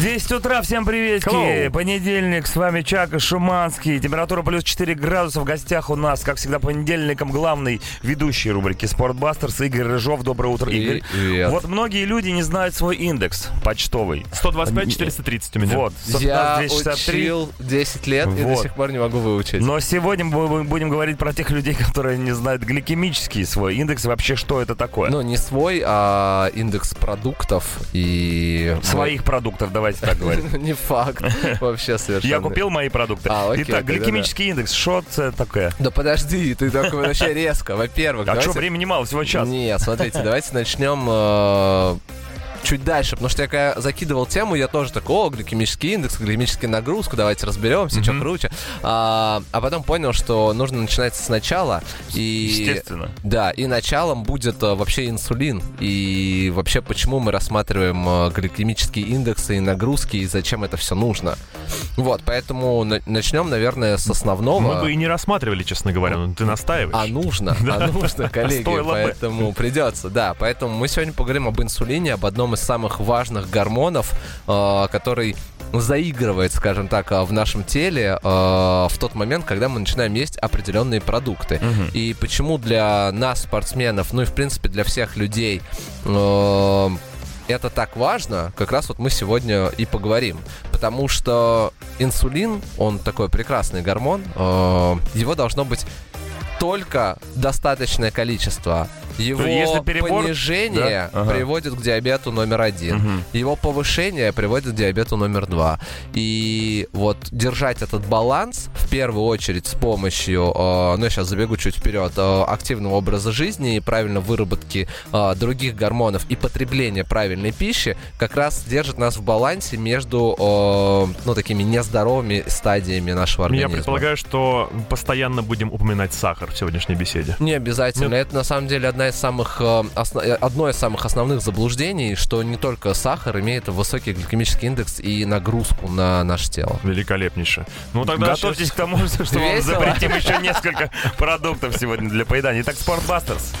10 утра, всем приветики. Hello. Понедельник, с вами Чак и Шуманский. Температура плюс 4 градуса. В гостях у нас, как всегда, понедельником главный ведущий рубрики «Спортбастерс» Игорь Рыжов. Доброе утро, Игорь. Привет. Вот многие люди не знают свой индекс почтовый. 125-430 у меня. Вот, Я 263. учил 10 лет и Вот. до сих пор не могу выучить. Но сегодня мы будем говорить про тех людей, которые не знают гликемический свой индекс и вообще, что это такое. Ну, не свой, а индекс продуктов и... Своих продуктов, давайте так говорить. Не факт. Вообще совершенно. Я купил мои продукты. А, Итак, гликемический индекс, что это такое? Да подожди, ты такой вообще резко. Во-первых, А что, времени мало, всего час. Нет, смотрите, давайте начнем э, чуть дальше, потому что я когда закидывал тему, я тоже такой, о, гликемический индекс, гликемическая нагрузка, давайте разберемся, что Мгм. круче. А, а потом понял, что нужно начинать сначала. И, Естественно. Да, и началом будет э, вообще инсулин. И вообще, почему мы рассматриваем э, гликемические индексы и нагрузки, и зачем это все нужно. Вот, поэтому на- начнем, наверное, с основного. Мы бы и не рассматривали, честно говоря, но ты настаиваешь. А нужно, а нужно, коллеги, поэтому придется, да. Поэтому мы сегодня поговорим об инсулине, об одном из самых важных гормонов, э, который заигрывает, скажем так, э, в нашем теле э, в тот момент, когда мы начинаем есть определенные продукты. Мгм. И почему для нас, спортсменов, ну и в принципе для всех людей, э, это так важно, как раз вот мы сегодня и поговорим. Потому что инсулин, он такой прекрасный гормон, э, его должно быть только достаточное количество. Его если перебор, понижение да? Ага. приводит к диабету номер один. Мгм. Его повышение приводит к диабету номер два. И вот держать этот баланс в первую очередь с помощью, э, ну я сейчас забегу чуть вперед, э, активного образа жизни и правильно выработки э, других гормонов и потребления правильной пищи как раз держит нас в балансе между, э, ну такими нездоровыми стадиями нашего Я организма. предполагаю, что постоянно будем упоминать сахар в сегодняшней беседе. Не обязательно. Нет. Это на самом деле одна из самых э, осно- э, одно из самых основных заблуждений, что не только сахар имеет высокий гликемический индекс и нагрузку на наше тело. Великолепнейше. Ну тогда Готовьтесь щас- к тому, что вам Весело. запретим еще несколько продуктов сегодня для поедания. Итак, Спортбастерс.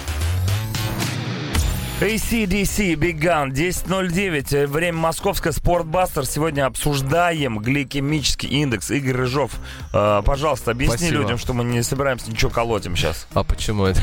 ACDC, Big Gun, 10.09, э, время московское, Спортбастер. Сегодня обсуждаем гликемический индекс. Игорь Рыжов, э, пожалуйста, объясни Спасибо. людям, что мы не собираемся ничего колоть им сейчас. А почему это?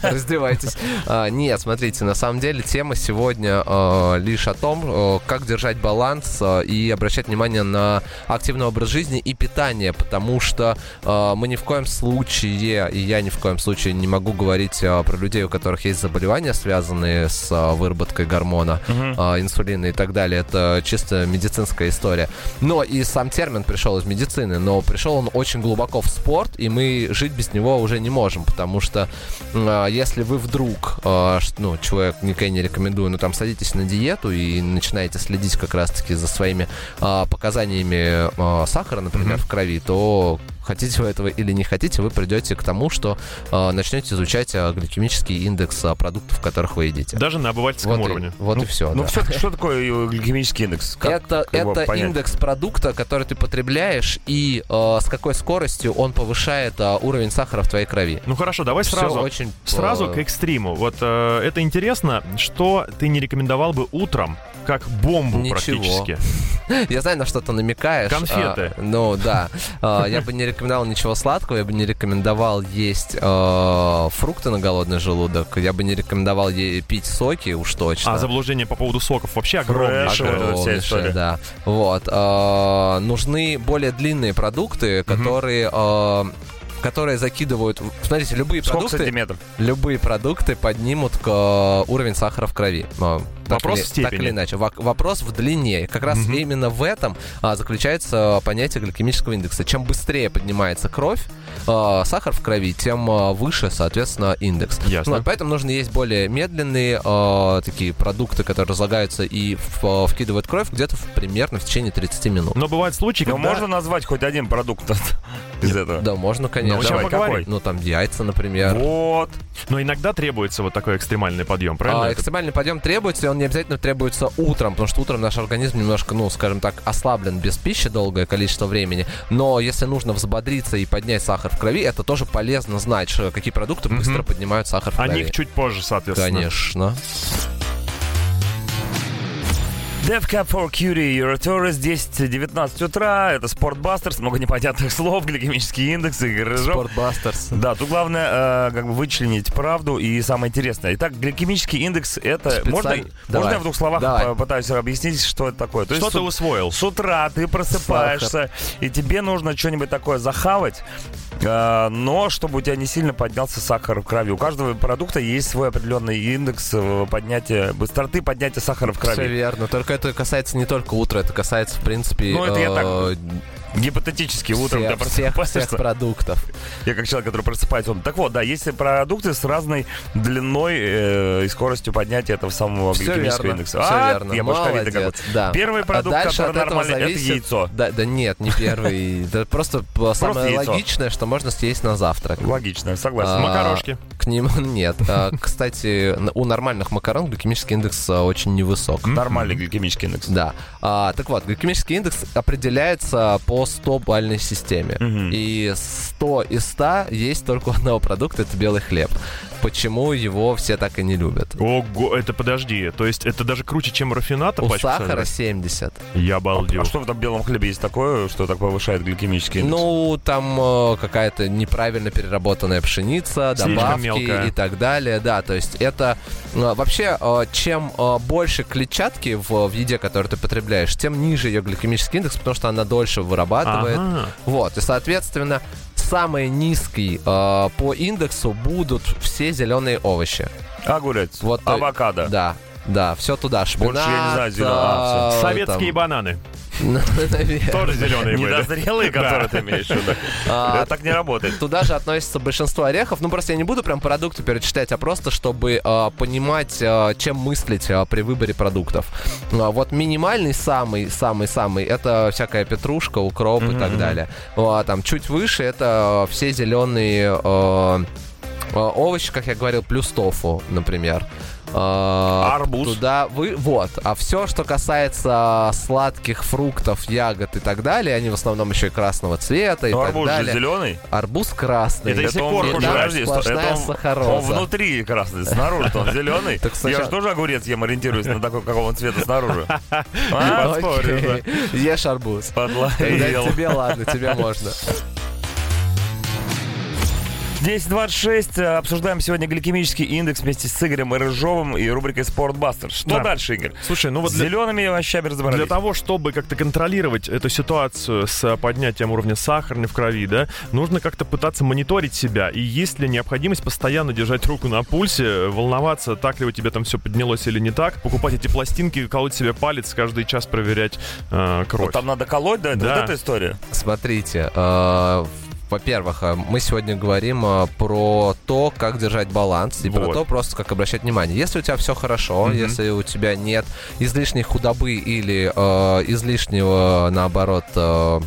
Раздевайтесь. А, Нет, смотрите, на самом деле тема сегодня э, лишь о том, э, как держать баланс и обращать внимание на активный образ жизни и питание, потому что мы ни в коем случае, и я ни в коем случае не могу говорить про людей, у которых есть заболевания, связанные с э, выработкой гормона э, инсулина и так далее. Это чисто медицинская история. Но и сам термин пришел из медицины, но пришел он очень глубоко в спорт, и мы жить без него уже не можем, потому что э, если вы вдруг, ну, человек никогда не рекомендую, но там садитесь на диету и начинаете следить как раз-таки за своими показаниями сахара, например, Мгм. в крови, то хотите вы этого или не хотите, вы придете к тому, что э, начнете изучать э, гликемический индекс э, продуктов, которых вы едите. Даже на обывательском Вот, уровне. и, вот и все. Ну, все, что такое гликемический индекс? Как это это понять? индекс продукта, который ты потребляешь, и э, с какой скоростью он повышает э, уровень сахара в твоей крови. Ну хорошо, давай Всё сразу. очень Сразу э, к экстриму. Вот э, это интересно, что ты не рекомендовал бы утром, как бомбу Ничего. практически. Я знаю, на что ты намекаешь. Конфеты. А, ну да. А, я бы не рекомендовал ничего сладкого, я бы не рекомендовал есть э, фрукты на голодный желудок, я бы не рекомендовал е- пить соки, уж точно. А заблуждение по поводу соков вообще Фреш. огромнейшее. да. Вот. э, нужны более длинные продукты, которые... э, которые закидывают... Смотрите, любые Сколько продукты... сантиметров? любые продукты поднимут к, э, уровень сахара в крови. А, так Вопрос или, в степени. Так или иначе. Вопрос в длине. Как раз Мгм. именно в этом а, заключается понятие гликемического индекса. Чем быстрее поднимается кровь, а, сахар в крови, тем а, выше, соответственно, индекс. Ясно. Вот, поэтому нужно есть более медленные а, такие продукты, которые разлагаются и в- вкидывают кровь где-то в- примерно в течение 30 минут. Но бывают случаи, Ну, когда... можно назвать хоть один продукт из этого? Да, можно, конечно. Ну, Давай, какой? Ну, там яйца, например. Вот. Но иногда требуется вот такой экстремальный подъем, правильно? А, экстремальный подъем требуется, и он не обязательно требуется утром, потому что утром наш организм немножко, ну, скажем так, ослаблен без пищи долгое количество времени. Но если нужно взбодриться и поднять сахар в крови, это тоже полезно знать, что какие продукты быстро поднимают сахар в крови. О них чуть позже, соответственно. Конечно. Death Cab for Cutie, You Are a Tourist, 10-19 утра, это Спортбастерс, много непонятных слов, гликемический индекс, Игорь Рыжов. Спортбастерс. Да, тут главное э, как бы вычленить правду и самое интересное. Итак, гликемический индекс это... Специаль- Можно, Давай. можно я в двух словах Давай. попытаюсь объяснить, что это такое? То Что есть ты с- усвоил? С утра ты просыпаешься, и тебе нужно что-нибудь такое захавать, но чтобы у тебя не сильно поднялся сахар в крови. У каждого продукта есть свой определенный индекс э, поднятия, быстроты поднятия сахара в Все крови. верно. Только это касается не только утра, это касается, в принципе, Ну, это я так э, Гипотетически утром всех, всех, просыпаешься. всех продуктов. Я как человек, который просыпается. он- Так вот, да, есть продукты с разной длиной э, и скоростью поднятия этого самого Все гликемического верно. индекса. Все А, верно. Я башковитый какой. Молодец, да. Первый А продукт, дальше который нормальный, это зависит- яйцо. Да, да нет, не первый. Это просто самое логичное, что можно съесть на завтрак. Логично, согласен. А, Макарошки. К ним нет. А, Кстати, у нормальных макарон гликемический индекс а, очень невысок. Нормальный гликемический индекс. Да. А, так вот, гликемический индекс определяется по 100-бальной системе. Мгм. И 100 из 100 есть только у одного продукта, это белый хлеб. Почему его все так и не любят? Ого, это подожди. То есть это даже круче, чем рафината У сахара сахара? 70. Я А обалдел. что в этом белом хлебе есть такое, что так повышает гликемический индекс? Ну, там э, какая-то неправильно переработанная пшеница, Слишком добавки мелкая. и так далее. Да, то есть это э, вообще, э, чем э, больше клетчатки в, в еде, которую ты потребляешь, тем ниже ее гликемический индекс, потому что она дольше вырабатывает. Ага. Вот, и, соответственно, самый низкий э, по индексу будут все зеленые овощи. Огурец, Вот, э, авокадо. Да, да, все туда. Шпинат, Больше я не знаю, зелё- а, э, Советские там, бананы. наверное. Тоже зеленые были. Недозрелые, которые ты имеешь в виду. А, так не работает. Туда же относится большинство орехов. Ну, просто я не буду прям продукты перечислять, а просто чтобы э, понимать, э, чем мыслить при выборе продуктов. А вот минимальный самый-самый-самый это всякая петрушка, укроп и так далее. А, там чуть выше это все зеленые овощи, как я говорил, плюс тофу, например. А, Арбуз. Туда вы, вот. А все, что касается сладких фруктов, ягод и так далее, они в основном еще и красного цвета и Но так арбуз же далее. зеленый. Арбуз красный. Это если он, корку подожди, это он- сахароза. он внутри красный, снаружи он зеленый. Так Я сначала- же тоже огурец ем, ориентируюсь на такой, какого он цвета снаружи. А. Ешь арбуз. Тогда тебе ладно, тебе можно. 10.26. э, Обсуждаем сегодня гликемический индекс вместе с Игорем Рыжовым и рубрикой Спортбастер. Что Да. дальше, Игорь? Слушай, ну вот С для, зелеными овощами разобрались. для того, чтобы как-то контролировать эту ситуацию с поднятием уровня сахара в крови, да, нужно как-то пытаться мониторить себя. И есть ли необходимость постоянно держать руку на пульсе, волноваться, так ли у тебя там все поднялось или не так, покупать эти пластинки, колоть себе палец, каждый час проверять э, кровь. Вот там надо колоть, да? Это Да. вот эта история. Смотрите, э, во-первых, э, мы сегодня говорим э, про то, как держать баланс и про Вот. то, просто как обращать внимание. Если у тебя все хорошо, Мгм. если у тебя нет излишней худобы или э, излишнего, наоборот, э,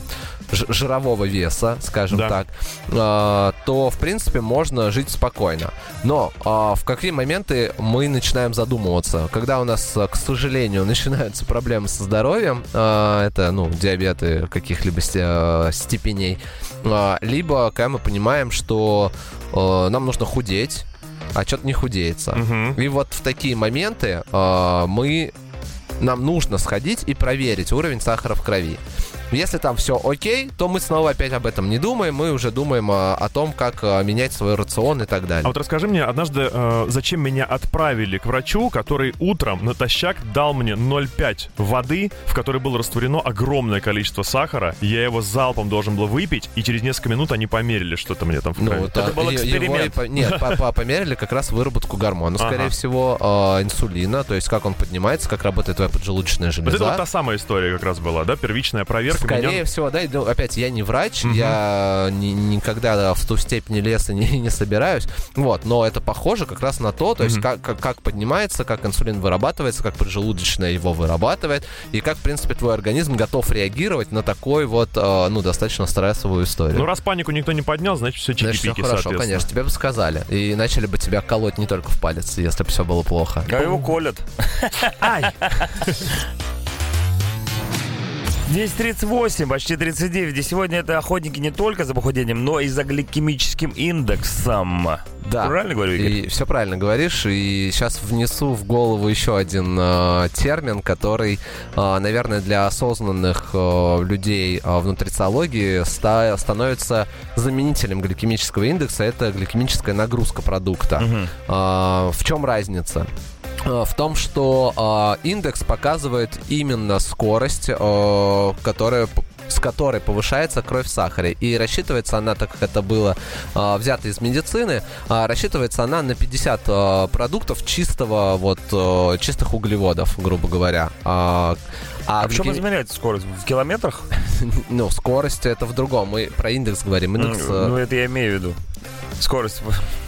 жирового веса, скажем Да. так, э, то, в принципе, можно жить спокойно. Но э, в какие моменты мы начинаем задумываться? Когда у нас, к сожалению, начинаются проблемы со здоровьем, э, это, ну, диабеты каких-либо сте- степеней, э, либо когда мы понимаем, что э, нам нужно худеть, а что-то не худеется. Мгм. И вот в такие моменты э, мы нам нужно сходить и проверить уровень сахара в крови. Если там все окей, то мы снова опять об этом не думаем, мы уже думаем э, о том, как э, менять свой рацион и так далее. А вот расскажи мне, однажды, э, зачем меня отправили к врачу, который утром натощак дал мне 0,5 воды, в которой было растворено огромное количество сахара. Я его залпом должен был выпить, и через несколько минут они померили что-то мне там в крови. Ну, Это был е- его эксперимент. по- нет, по- по- померили как раз выработку гормона, скорее всего, э, инсулина, то есть как он поднимается, как работает твоя поджелудочная вот железа. это вот та самая история как раз была, да? Первичная проверка. Скорее меня- всего, да, и, ну, опять, я не врач, Мгм. я ни- никогда в ту степень и не, не собираюсь, вот, но это похоже как раз на то, то есть Мгм. как, как, как поднимается, как инсулин вырабатывается, как поджелудочная его вырабатывает, и как, в принципе, твой организм готов реагировать на такой вот, э, ну, достаточно стрессовую историю. Ну, раз панику никто не поднял, значит, все Значит, все чики-пики, хорошо, конечно, тебе бы сказали. И начали бы тебя колоть не только в палец, если бы все было плохо. А его колят. Ай! 10.38, почти 39. И сегодня это охотники не только за похудением, но и за гликемическим индексом. Да. Правильно говорю, Игорь? И все правильно говоришь. И сейчас внесу в голову еще один э, термин, который, э, наверное, для осознанных э, людей э, в нутрициологии ста- становится заменителем гликемического индекса. Это гликемическая нагрузка продукта. Мгм. А, в чем разница? А, В том, что а, индекс показывает именно скорость, а, которая с которой повышается кровь в сахаре. И рассчитывается она, так как это было а, взято из медицины, а, рассчитывается она на 50 а, продуктов чистого, вот, а, чистых углеводов, грубо говоря. А, а А в чем гликем- измеряется скорость? В километрах? Ну, скорость это в другом. Мы про индекс говорим. Индекс... э, Ну, это я имею в виду. Скорость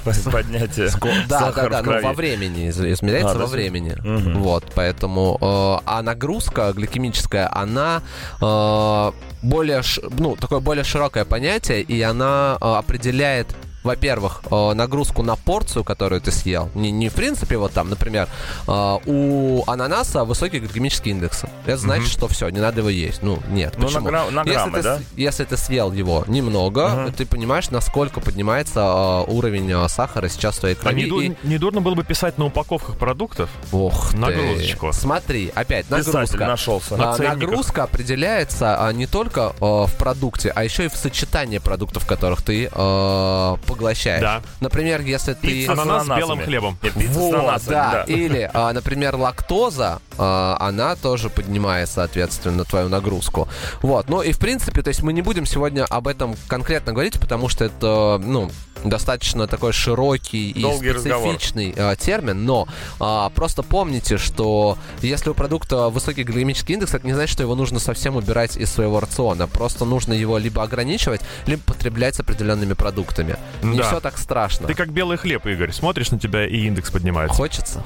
поднятия Ско- Да, да, да, в ну, во времени из- измеряется А, во да, времени. Вот, поэтому, э, а нагрузка гликемическая, она э, более, ну, такое более широкое понятие, и она э, определяет во-первых, э, нагрузку на порцию, которую ты съел. Не, не в принципе, вот там, например, э, у ананаса высокий гликемический индекс. Это значит, что все, не надо его есть. Ну, нет. Ну, на Почему? гра- на если, граммы, ты, да? если ты съел его немного, Мгм. ты понимаешь, насколько поднимается э, уровень сахара сейчас в твоей А крови. не, ду- и- не дурно было бы писать на упаковках продуктов? Ох ты. Нагрузочку. Смотри, опять Писатель нагрузка. нашелся. А, На нагрузка определяется а, не только а, в продукте, а еще и в сочетании продуктов, которых ты а, поглощаешь. Да. Например, если ты... Пицца с Ананас с белым хлебом. Нет, пицца с Вот, ананасами, да. да. Или, а, например, лактоза, а, она тоже поднимает, соответственно, твою нагрузку. Вот. Ну и в принципе, то есть мы не будем сегодня об этом конкретно говорить, потому что это, ну, достаточно такой широкий и Долгий разговор. специфичный а, термин, но а, просто помните, что если у продукта высокий гликемический индекс, это не значит, что его нужно совсем убирать из своего рациона. Просто нужно его либо ограничивать, либо потреблять с определенными продуктами. Не Да. все так страшно. Ты как белый хлеб, Игорь. Смотришь на тебя, и индекс поднимается. Хочется?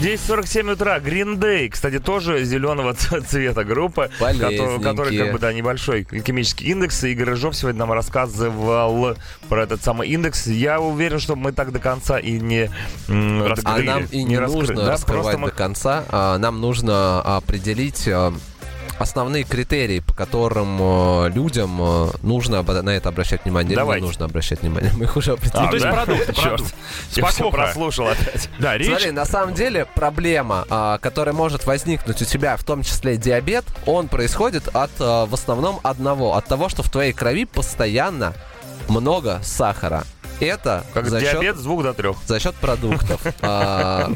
10.47 утра. Green Day, кстати, тоже зеленого цвета группа, который, который, как бы, да, небольшой гликемический индекс. Игорь Рыжов сегодня нам рассказывал про этот самый индекс. Я уверен, что мы так до конца и не Раскрыли. А нам и не, раскрыли. нужно Да, раскрывать просто мы до конца. А, нам нужно определить а, основные критерии, по которым а, людям а, нужно на это обращать внимание. Или Давайте. не нужно обращать внимание. Мы их уже определили. Ну, то есть да? продукты, Черт. продукты. Я все прослушал опять. Да, речь... Смотри, на самом деле проблема, а, которая может возникнуть у тебя, в том числе диабет, он происходит от а, в основном одного, от того, что в твоей крови постоянно много сахара. Это Как за счет диабет, звук до трех. за счет продуктов. А,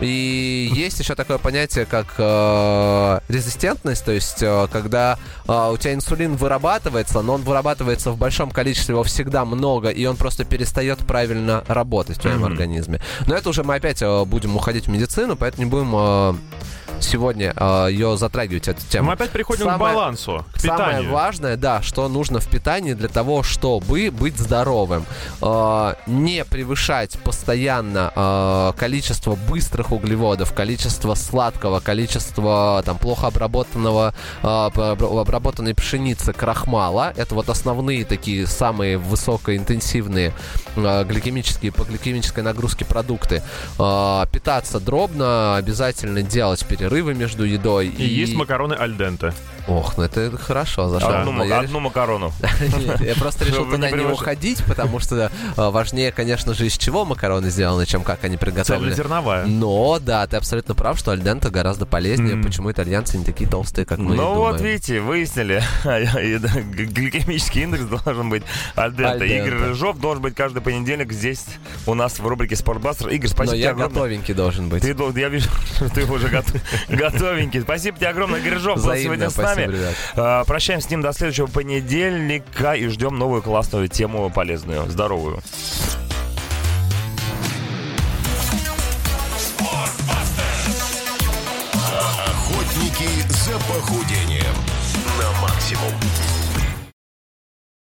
И есть еще такое понятие, как э, резистентность, то есть э, когда э, у тебя инсулин вырабатывается, но он вырабатывается в большом количестве, его всегда много, и он просто перестает правильно работать в твоем организме. Но это уже мы опять будем уходить в медицину, поэтому не будем сегодня э, ее затрагивать, эту тему. Мы опять приходим Самое- к балансу, к Самое питанию. важное, да, что нужно в питании для того, чтобы быть здоровым. Э, не превышать постоянно э, количество быстрых углеводов, количество сладкого, количество там плохо обработанного, э, обра- обработанной пшеницы, крахмала. Это вот основные такие самые высокоинтенсивные э, гликемические по гликемической нагрузке продукты. Э, питаться дробно, обязательно делать перерывы между едой. И есть макароны альденте. Ох, ну это хорошо зашло. Одну, Но я одну макарону. Я просто решил туда не уходить, потому что э, важнее, конечно же, из чего макароны сделаны, чем как они приготовлены. Цельнозерновая. Но, да, ты абсолютно прав, что альдента гораздо полезнее. Почему итальянцы не такие толстые, как мы Ну вот, видите, выяснили. Г- Гликемический индекс должен быть альдента. Игорь Рыжов должен быть каждый понедельник здесь у нас в рубрике «Спортбастер». Игорь, спасибо тебе я огромное. готовенький должен быть. Я вижу, что ты уже гот- готовенький. Спасибо тебе огромное, Игорь Рыжов был сегодня с нами. Ребят. А, Прощаемся с ним до следующего понедельника и ждем новую классную тему полезную, здоровую. Охотники за похудением на максимум.